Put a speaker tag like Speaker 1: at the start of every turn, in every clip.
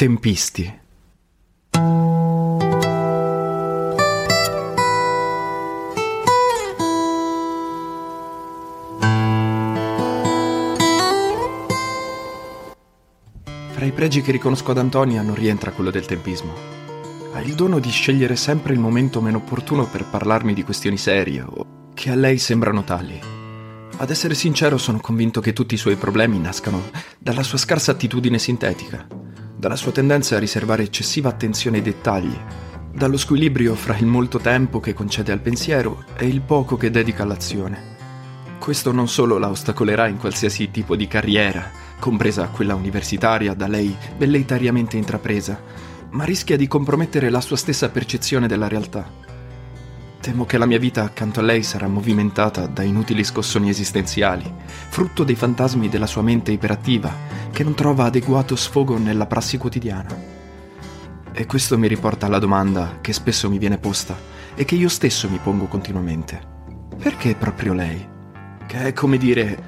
Speaker 1: Tempisti. Fra i pregi che riconosco ad Antonia non rientra quello del tempismo. Ha il dono di scegliere sempre il momento meno opportuno per parlarmi di questioni serie o che a lei sembrano tali. Ad essere sincero sono convinto che tutti i suoi problemi nascano dalla sua scarsa attitudine sintetica, dalla sua tendenza a riservare eccessiva attenzione ai dettagli, dallo squilibrio fra il molto tempo che concede al pensiero e il poco che dedica all'azione. Questo non solo la ostacolerà in qualsiasi tipo di carriera, compresa quella universitaria da lei velleitariamente intrapresa, ma rischia di compromettere la sua stessa percezione della realtà. Temo che la mia vita accanto a lei sarà movimentata da inutili scossoni esistenziali, frutto dei fantasmi della sua mente iperattiva, che non trova adeguato sfogo nella prassi quotidiana. E questo mi riporta alla domanda che spesso mi viene posta e che io stesso mi pongo continuamente. Perché proprio lei? Che è come dire,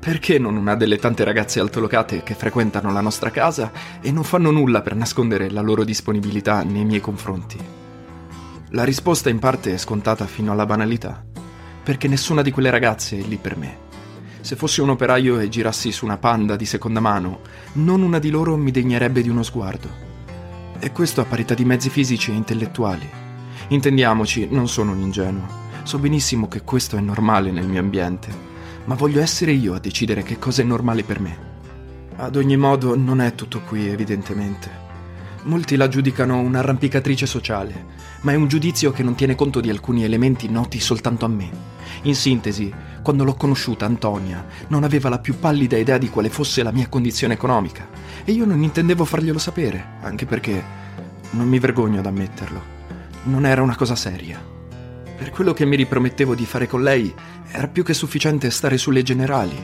Speaker 1: perché non una delle tante ragazze altolocate che frequentano la nostra casa e non fanno nulla per nascondere la loro disponibilità nei miei confronti? La risposta in parte è scontata fino alla banalità, perché nessuna di quelle ragazze è lì per me. Se fossi un operaio e girassi su una panda di seconda mano, non una di loro mi degnerebbe di uno sguardo. E questo a parità di mezzi fisici e intellettuali. Intendiamoci, non sono un ingenuo. So benissimo che questo è normale nel mio ambiente ma voglio essere io a decidere che cosa è normale per me. Ad ogni modo, non è tutto qui, evidentemente. Molti la giudicano un'arrampicatrice sociale, ma è un giudizio che non tiene conto di alcuni elementi noti soltanto a me. In sintesi, quando l'ho conosciuta, Antonia non aveva la più pallida idea di quale fosse la mia condizione economica e io non intendevo farglielo sapere, anche perché non mi vergogno ad ammetterlo. Non era una cosa seria. Per quello che mi ripromettevo di fare con lei, era più che sufficiente stare sulle generali.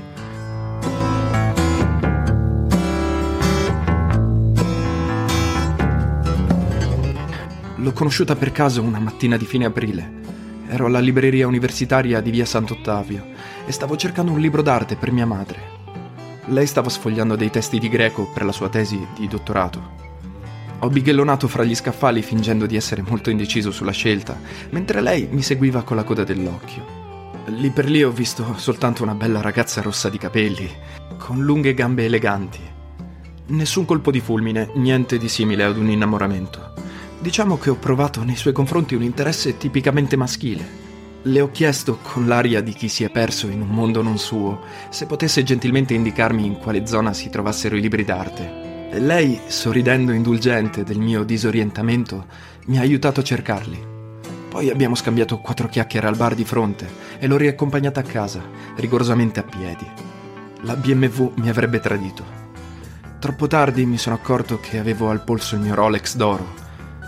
Speaker 1: L'ho conosciuta per caso una mattina di fine aprile. Ero alla libreria universitaria di via Sant'Ottavio e stavo cercando un libro d'arte per mia madre. Lei stava sfogliando dei testi di greco per la sua tesi di dottorato. Ho bighellonato fra gli scaffali fingendo di essere molto indeciso sulla scelta, mentre lei mi seguiva con la coda dell'occhio. Lì per lì ho visto soltanto una bella ragazza rossa di capelli, con lunghe gambe eleganti. Nessun colpo di fulmine, niente di simile ad un innamoramento. Diciamo che ho provato nei suoi confronti un interesse tipicamente maschile. Le ho chiesto, con l'aria di chi si è perso in un mondo non suo, se potesse gentilmente indicarmi in quale zona si trovassero i libri d'arte. E lei, sorridendo indulgente del mio disorientamento, mi ha aiutato a cercarli. Poi abbiamo scambiato quattro chiacchiere al bar di fronte e l'ho riaccompagnata a casa, rigorosamente a piedi. La BMW mi avrebbe tradito. Troppo tardi mi sono accorto che avevo al polso il mio Rolex d'oro,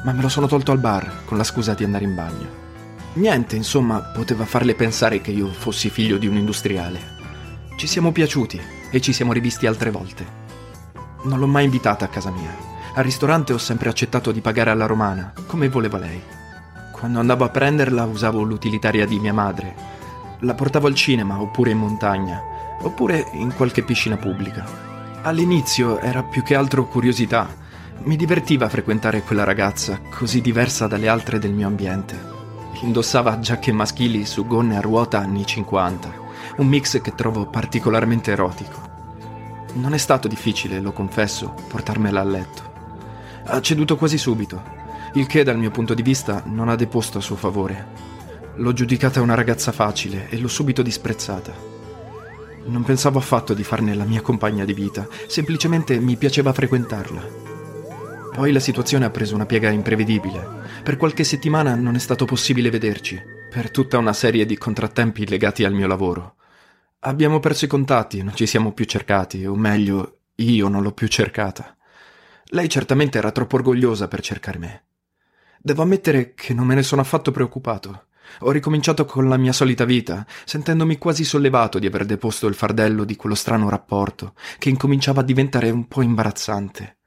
Speaker 1: ma me lo sono tolto al bar con la scusa di andare in bagno. Niente, insomma, poteva farle pensare che io fossi figlio di un industriale. Ci siamo piaciuti e ci siamo rivisti altre volte. Non l'ho mai invitata a casa mia. Al ristorante ho sempre accettato di pagare alla romana, come voleva lei. Quando andavo a prenderla usavo l'utilitaria di mia madre. La portavo al cinema oppure in montagna, oppure in qualche piscina pubblica. All'inizio era più che altro curiosità. Mi divertiva frequentare quella ragazza, così diversa dalle altre del mio ambiente. Indossava giacche maschili su gonne a ruota anni 50, un mix che trovo particolarmente erotico. Non è stato difficile, lo confesso, portarmela a letto. Ha ceduto quasi subito, il che dal mio punto di vista non ha deposto a suo favore. L'ho giudicata una ragazza facile e l'ho subito disprezzata. Non pensavo affatto di farne la mia compagna di vita, semplicemente mi piaceva frequentarla. Poi la situazione ha preso una piega imprevedibile. Per qualche settimana non è stato possibile vederci, per tutta una serie di contrattempi legati al mio lavoro. Abbiamo perso i contatti, non ci siamo più cercati, o meglio, io non l'ho più cercata. Lei certamente era troppo orgogliosa per cercare me. Devo ammettere che non me ne sono affatto preoccupato. Ho ricominciato con la mia solita vita, sentendomi quasi sollevato di aver deposto il fardello di quello strano rapporto, che incominciava a diventare un po' imbarazzante.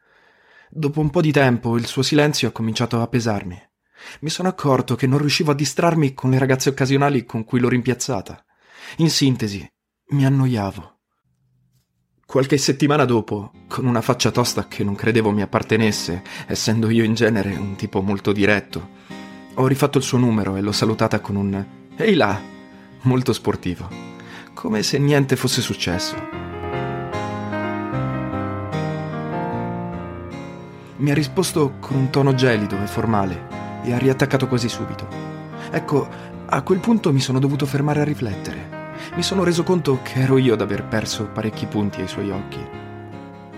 Speaker 1: Dopo un po' di tempo il suo silenzio ha cominciato a pesarmi. Mi sono accorto che non riuscivo a distrarmi con le ragazze occasionali con cui l'ho rimpiazzata. In sintesi, mi annoiavo. Qualche settimana dopo, con una faccia tosta che non credevo mi appartenesse, essendo io in genere un tipo molto diretto, ho rifatto il suo numero e l'ho salutata con un Ehi là, molto sportivo, come se niente fosse successo. Mi ha risposto con un tono gelido e formale e ha riattaccato quasi subito. Ecco, a quel punto mi sono dovuto fermare a riflettere mi sono reso conto che ero io ad aver perso parecchi punti ai suoi occhi.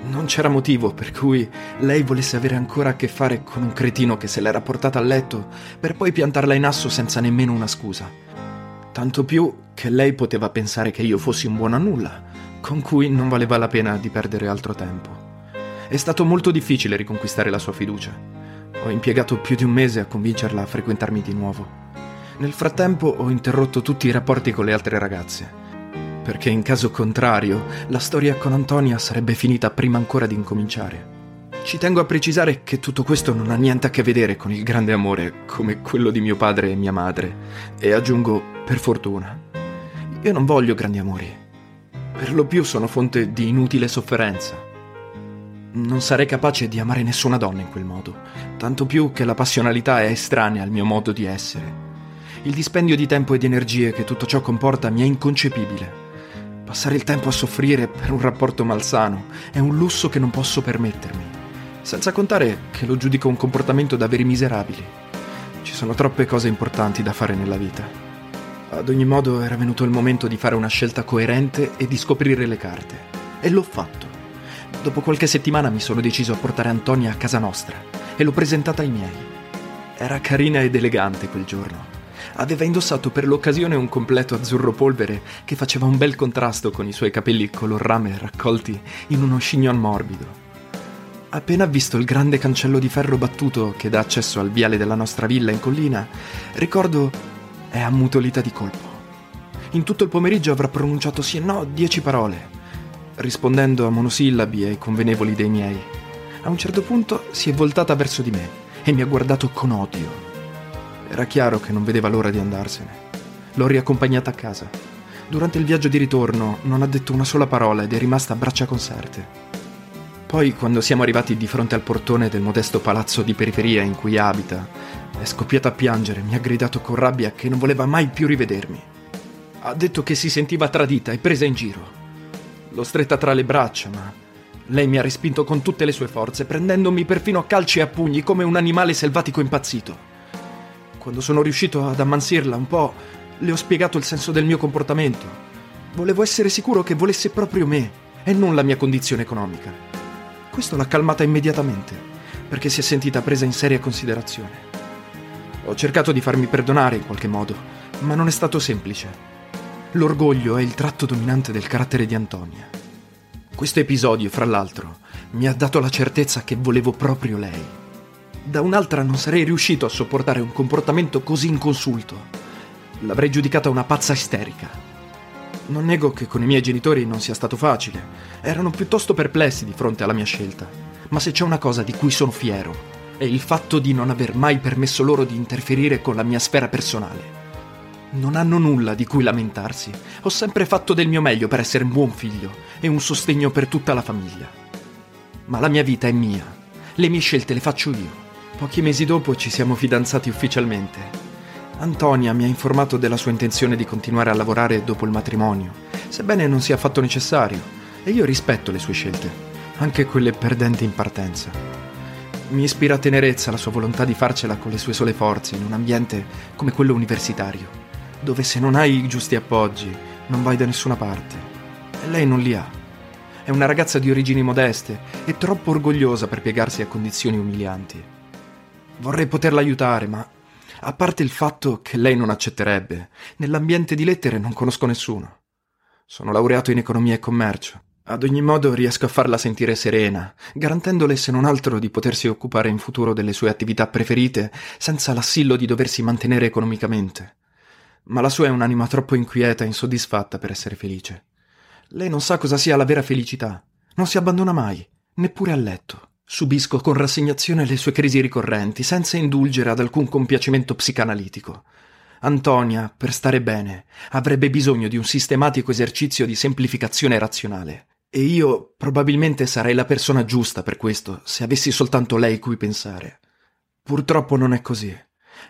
Speaker 1: Non c'era motivo per cui lei volesse avere ancora a che fare con un cretino che se l'era portata a letto per poi piantarla in asso senza nemmeno una scusa. Tanto più che lei poteva pensare che io fossi un buono a nulla, con cui non valeva la pena di perdere altro tempo. È stato molto difficile riconquistare la sua fiducia. Ho impiegato più di un mese a convincerla a frequentarmi di nuovo. Nel frattempo ho interrotto tutti i rapporti con le altre ragazze, perché in caso contrario la storia con Antonia sarebbe finita prima ancora di incominciare. Ci tengo a precisare che tutto questo non ha niente a che vedere con il grande amore come quello di mio padre e mia madre, e aggiungo per fortuna. Io non voglio grandi amori, per lo più sono fonte di inutile sofferenza. Non sarei capace di amare nessuna donna in quel modo, tanto più che la passionalità è estranea al mio modo di essere. Il dispendio di tempo e di energie che tutto ciò comporta mi è inconcepibile. Passare il tempo a soffrire per un rapporto malsano è un lusso che non posso permettermi. Senza contare che lo giudico un comportamento da veri miserabili. Ci sono troppe cose importanti da fare nella vita. Ad ogni modo era venuto il momento di fare una scelta coerente e di scoprire le carte. E l'ho fatto. Dopo qualche settimana mi sono deciso a portare Antonia a casa nostra e l'ho presentata ai miei. Era carina ed elegante quel giorno aveva indossato per l'occasione un completo azzurro polvere che faceva un bel contrasto con i suoi capelli color rame raccolti in uno chignon morbido. Appena visto il grande cancello di ferro battuto che dà accesso al viale della nostra villa in collina, ricordo è ammutolita di colpo. In tutto il pomeriggio avrà pronunciato sì e no dieci parole, rispondendo a monosillabi e convenevoli dei miei. A un certo punto si è voltata verso di me e mi ha guardato con odio. Era chiaro che non vedeva l'ora di andarsene. L'ho riaccompagnata a casa. Durante il viaggio di ritorno non ha detto una sola parola ed è rimasta a braccia conserte. Poi, quando siamo arrivati di fronte al portone del modesto palazzo di periferia in cui abita, è scoppiata a piangere, mi ha gridato con rabbia che non voleva mai più rivedermi. Ha detto che si sentiva tradita e presa in giro. L'ho stretta tra le braccia, ma lei mi ha respinto con tutte le sue forze, prendendomi perfino a calci e a pugni come un animale selvatico impazzito. Quando sono riuscito ad ammansirla un po', le ho spiegato il senso del mio comportamento. Volevo essere sicuro che volesse proprio me e non la mia condizione economica. Questo l'ha calmata immediatamente, perché si è sentita presa in seria considerazione. Ho cercato di farmi perdonare in qualche modo, ma non è stato semplice. L'orgoglio è il tratto dominante del carattere di Antonia. Questo episodio, fra l'altro, mi ha dato la certezza che volevo proprio lei da un'altra non sarei riuscito a sopportare un comportamento così inconsulto. L'avrei giudicata una pazza isterica. Non nego che con i miei genitori non sia stato facile. Erano piuttosto perplessi di fronte alla mia scelta. Ma se c'è una cosa di cui sono fiero, è il fatto di non aver mai permesso loro di interferire con la mia sfera personale. Non hanno nulla di cui lamentarsi. Ho sempre fatto del mio meglio per essere un buon figlio e un sostegno per tutta la famiglia. Ma la mia vita è mia. Le mie scelte le faccio io. Pochi mesi dopo ci siamo fidanzati ufficialmente. Antonia mi ha informato della sua intenzione di continuare a lavorare dopo il matrimonio, sebbene non sia affatto necessario, e io rispetto le sue scelte, anche quelle perdenti in partenza. Mi ispira tenerezza la sua volontà di farcela con le sue sole forze in un ambiente come quello universitario, dove se non hai i giusti appoggi non vai da nessuna parte. E lei non li ha. È una ragazza di origini modeste e troppo orgogliosa per piegarsi a condizioni umilianti. Vorrei poterla aiutare, ma a parte il fatto che lei non accetterebbe, nell'ambiente di lettere non conosco nessuno. Sono laureato in economia e commercio. Ad ogni modo riesco a farla sentire serena, garantendole se non altro di potersi occupare in futuro delle sue attività preferite senza l'assillo di doversi mantenere economicamente. Ma la sua è un'anima troppo inquieta e insoddisfatta per essere felice. Lei non sa cosa sia la vera felicità. Non si abbandona mai, neppure a letto. Subisco con rassegnazione le sue crisi ricorrenti, senza indulgere ad alcun compiacimento psicanalitico. Antonia, per stare bene, avrebbe bisogno di un sistematico esercizio di semplificazione razionale. E io probabilmente sarei la persona giusta per questo, se avessi soltanto lei cui pensare. Purtroppo non è così.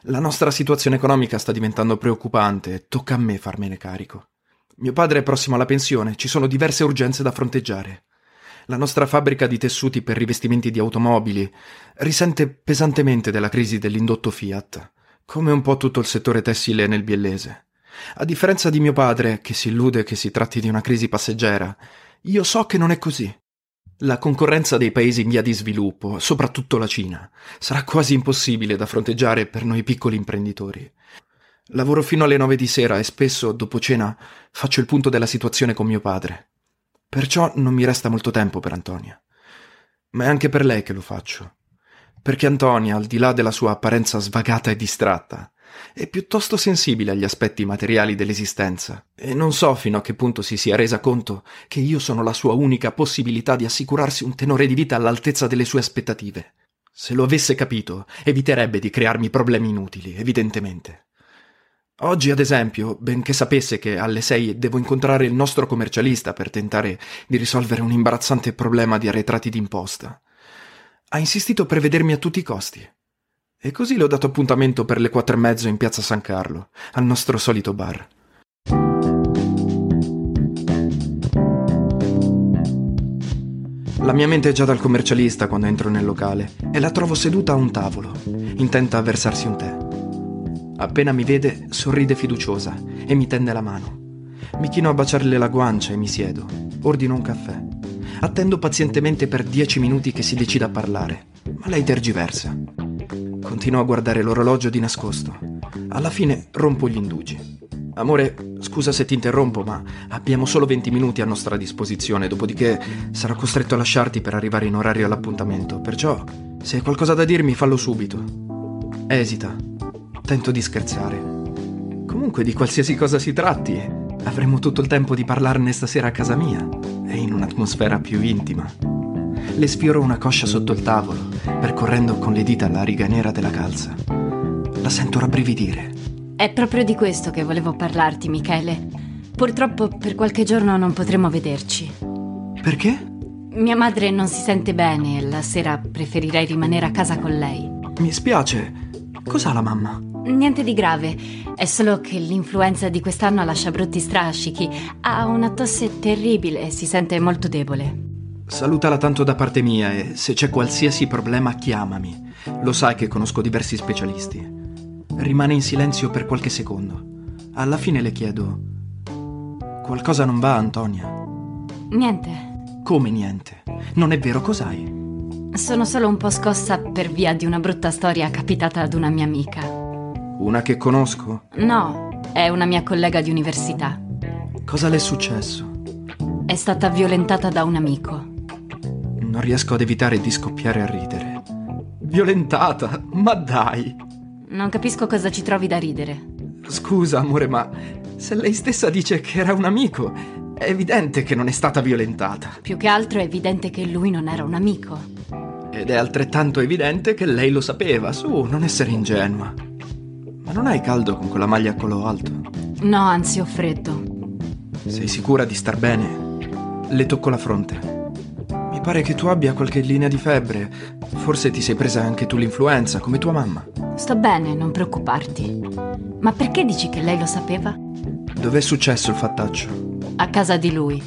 Speaker 1: La nostra situazione economica sta diventando preoccupante tocca a me farmene carico. Mio padre è prossimo alla pensione, ci sono diverse urgenze da fronteggiare. La nostra fabbrica di tessuti per rivestimenti di automobili risente pesantemente della crisi dell'indotto Fiat, come un po' tutto il settore tessile nel biellese. A differenza di mio padre, che si illude che si tratti di una crisi passeggera, io so che non è così. La concorrenza dei paesi in via di sviluppo, soprattutto la Cina, sarà quasi impossibile da fronteggiare per noi piccoli imprenditori. Lavoro fino alle nove di sera e spesso, dopo cena, faccio il punto della situazione con mio padre. Perciò non mi resta molto tempo per Antonia. Ma è anche per lei che lo faccio. Perché Antonia, al di là della sua apparenza svagata e distratta, è piuttosto sensibile agli aspetti materiali dell'esistenza e non so fino a che punto si sia resa conto che io sono la sua unica possibilità di assicurarsi un tenore di vita all'altezza delle sue aspettative. Se lo avesse capito, eviterebbe di crearmi problemi inutili, evidentemente. Oggi, ad esempio, benché sapesse che alle sei devo incontrare il nostro commercialista per tentare di risolvere un imbarazzante problema di arretrati d'imposta, ha insistito per vedermi a tutti i costi. E così le ho dato appuntamento per le quattro e mezzo in piazza San Carlo, al nostro solito bar. La mia mente è già dal commercialista quando entro nel locale e la trovo seduta a un tavolo, intenta a versarsi un tè. Appena mi vede, sorride fiduciosa e mi tende la mano. Mi chino a baciarle la guancia e mi siedo. Ordino un caffè. Attendo pazientemente per dieci minuti che si decida a parlare, ma lei tergiversa. Continuo a guardare l'orologio di nascosto. Alla fine rompo gli indugi. Amore, scusa se ti interrompo, ma abbiamo solo 20 minuti a nostra disposizione, dopodiché sarò costretto a lasciarti per arrivare in orario all'appuntamento. Perciò, se hai qualcosa da dirmi, fallo subito. Esita. Tento di scherzare. Comunque, di qualsiasi cosa si tratti, avremo tutto il tempo di parlarne stasera a casa mia e in un'atmosfera più intima. Le sfioro una coscia sotto il tavolo, percorrendo con le dita la riga nera della calza. La sento rabbrividire.
Speaker 2: È proprio di questo che volevo parlarti, Michele. Purtroppo per qualche giorno non potremo vederci.
Speaker 1: Perché?
Speaker 2: Mia madre non si sente bene e la sera preferirei rimanere a casa con lei.
Speaker 1: Mi spiace. Cos'ha la mamma?
Speaker 2: Niente di grave, è solo che l'influenza di quest'anno lascia brutti strascichi. Ha una tosse terribile e si sente molto debole.
Speaker 1: Salutala tanto da parte mia e se c'è qualsiasi problema chiamami. Lo sai che conosco diversi specialisti. Rimane in silenzio per qualche secondo. Alla fine le chiedo... Qualcosa non va, Antonia?
Speaker 2: Niente.
Speaker 1: Come niente? Non è vero, cos'hai?
Speaker 2: Sono solo un po' scossa per via di una brutta storia capitata ad una mia amica.
Speaker 1: Una che conosco?
Speaker 2: No, è una mia collega di università.
Speaker 1: Cosa le è successo?
Speaker 2: È stata violentata da un amico.
Speaker 1: Non riesco ad evitare di scoppiare a ridere. Violentata? Ma dai!
Speaker 2: Non capisco cosa ci trovi da ridere.
Speaker 1: Scusa, amore, ma se lei stessa dice che era un amico, è evidente che non è stata violentata.
Speaker 2: Più che altro è evidente che lui non era un amico.
Speaker 1: Ed è altrettanto evidente che lei lo sapeva. Su, non essere ingenua. Ma non hai caldo con quella maglia a collo alto?
Speaker 2: No, anzi ho freddo.
Speaker 1: Sei sicura di star bene? Le tocco la fronte pare che tu abbia qualche linea di febbre. Forse ti sei presa anche tu l'influenza, come tua mamma.
Speaker 2: Sto bene, non preoccuparti. Ma perché dici che lei lo sapeva?
Speaker 1: Dov'è successo il fattaccio?
Speaker 2: A casa di lui.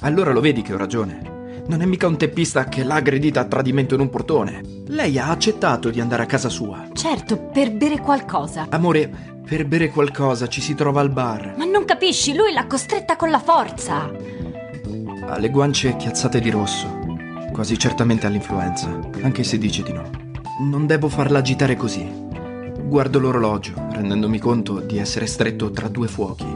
Speaker 1: Allora lo vedi che ho ragione. Non è mica un teppista che l'ha aggredita a tradimento in un portone. Lei ha accettato di andare a casa sua.
Speaker 2: Certo, per bere qualcosa.
Speaker 1: Amore, per bere qualcosa ci si trova al bar.
Speaker 2: Ma non capisci, lui l'ha costretta con la forza.
Speaker 1: Ha le guance chiazzate di rosso quasi certamente all'influenza, anche se dice di no. Non devo farla agitare così. Guardo l'orologio, rendendomi conto di essere stretto tra due fuochi.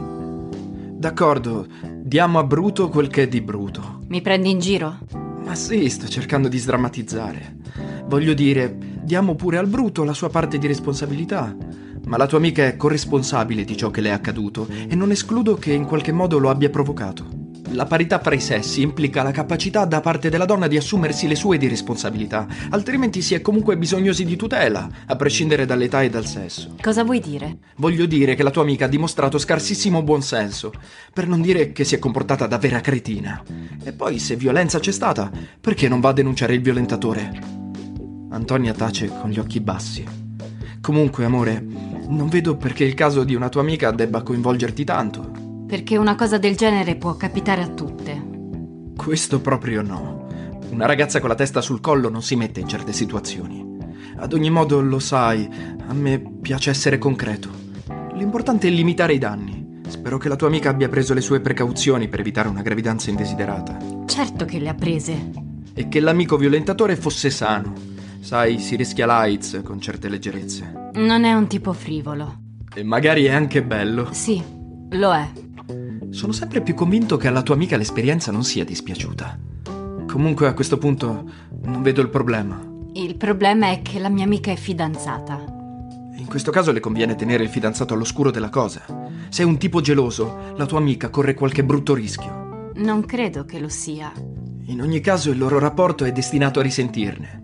Speaker 1: D'accordo, diamo a Bruto quel che è di Bruto.
Speaker 2: Mi prendi in giro?
Speaker 1: Ma sì, sto cercando di sdrammatizzare. Voglio dire, diamo pure al Bruto la sua parte di responsabilità. Ma la tua amica è corresponsabile di ciò che le è accaduto e non escludo che in qualche modo lo abbia provocato. La parità fra i sessi implica la capacità da parte della donna di assumersi le sue di responsabilità, altrimenti si è comunque bisognosi di tutela, a prescindere dall'età e dal sesso.
Speaker 2: Cosa vuoi dire?
Speaker 1: Voglio dire che la tua amica ha dimostrato scarsissimo buonsenso, per non dire che si è comportata da vera cretina. E poi, se violenza c'è stata, perché non va a denunciare il violentatore? Antonia tace con gli occhi bassi. Comunque, amore, non vedo perché il caso di una tua amica debba coinvolgerti tanto.
Speaker 2: Perché una cosa del genere può capitare a tutte.
Speaker 1: Questo proprio no. Una ragazza con la testa sul collo non si mette in certe situazioni. Ad ogni modo, lo sai, a me piace essere concreto. L'importante è limitare i danni. Spero che la tua amica abbia preso le sue precauzioni per evitare una gravidanza indesiderata.
Speaker 2: Certo che le ha prese.
Speaker 1: E che l'amico violentatore fosse sano. Sai, si rischia l'AIDS con certe leggerezze.
Speaker 2: Non è un tipo frivolo.
Speaker 1: E magari è anche bello.
Speaker 2: Sì, lo è.
Speaker 1: Sono sempre più convinto che alla tua amica l'esperienza non sia dispiaciuta. Comunque a questo punto non vedo il problema.
Speaker 2: Il problema è che la mia amica è fidanzata.
Speaker 1: In questo caso le conviene tenere il fidanzato all'oscuro della cosa. Se è un tipo geloso, la tua amica corre qualche brutto rischio.
Speaker 2: Non credo che lo sia.
Speaker 1: In ogni caso il loro rapporto è destinato a risentirne.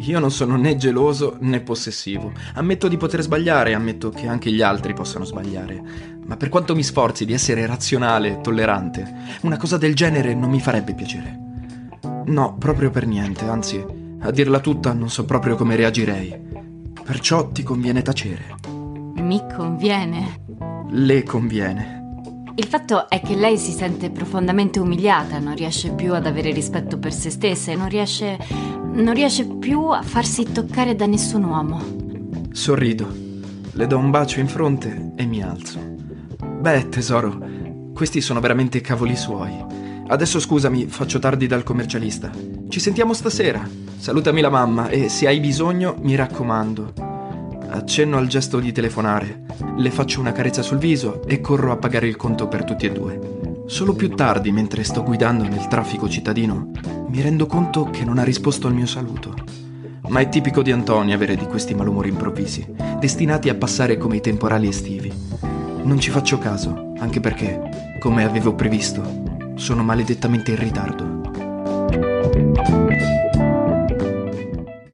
Speaker 1: Io non sono né geloso né possessivo. Ammetto di poter sbagliare, ammetto che anche gli altri possano sbagliare. Ma per quanto mi sforzi di essere razionale e tollerante, una cosa del genere non mi farebbe piacere. No, proprio per niente, anzi, a dirla tutta non so proprio come reagirei. Perciò ti conviene tacere.
Speaker 2: Mi conviene.
Speaker 1: Le conviene.
Speaker 2: Il fatto è che lei si sente profondamente umiliata, non riesce più ad avere rispetto per se stessa e non riesce, non riesce più a farsi toccare da nessun uomo.
Speaker 1: Sorrido, le do un bacio in fronte e mi alzo. Beh, tesoro, questi sono veramente cavoli suoi. Adesso scusami, faccio tardi dal commercialista. Ci sentiamo stasera. Salutami la mamma e se hai bisogno, mi raccomando. Accenno al gesto di telefonare, le faccio una carezza sul viso e corro a pagare il conto per tutti e due. Solo più tardi, mentre sto guidando nel traffico cittadino, mi rendo conto che non ha risposto al mio saluto. Ma è tipico di Antonio avere di questi malumori improvvisi, destinati a passare come i temporali estivi. Non ci faccio caso, anche perché, come avevo previsto, sono maledettamente in ritardo.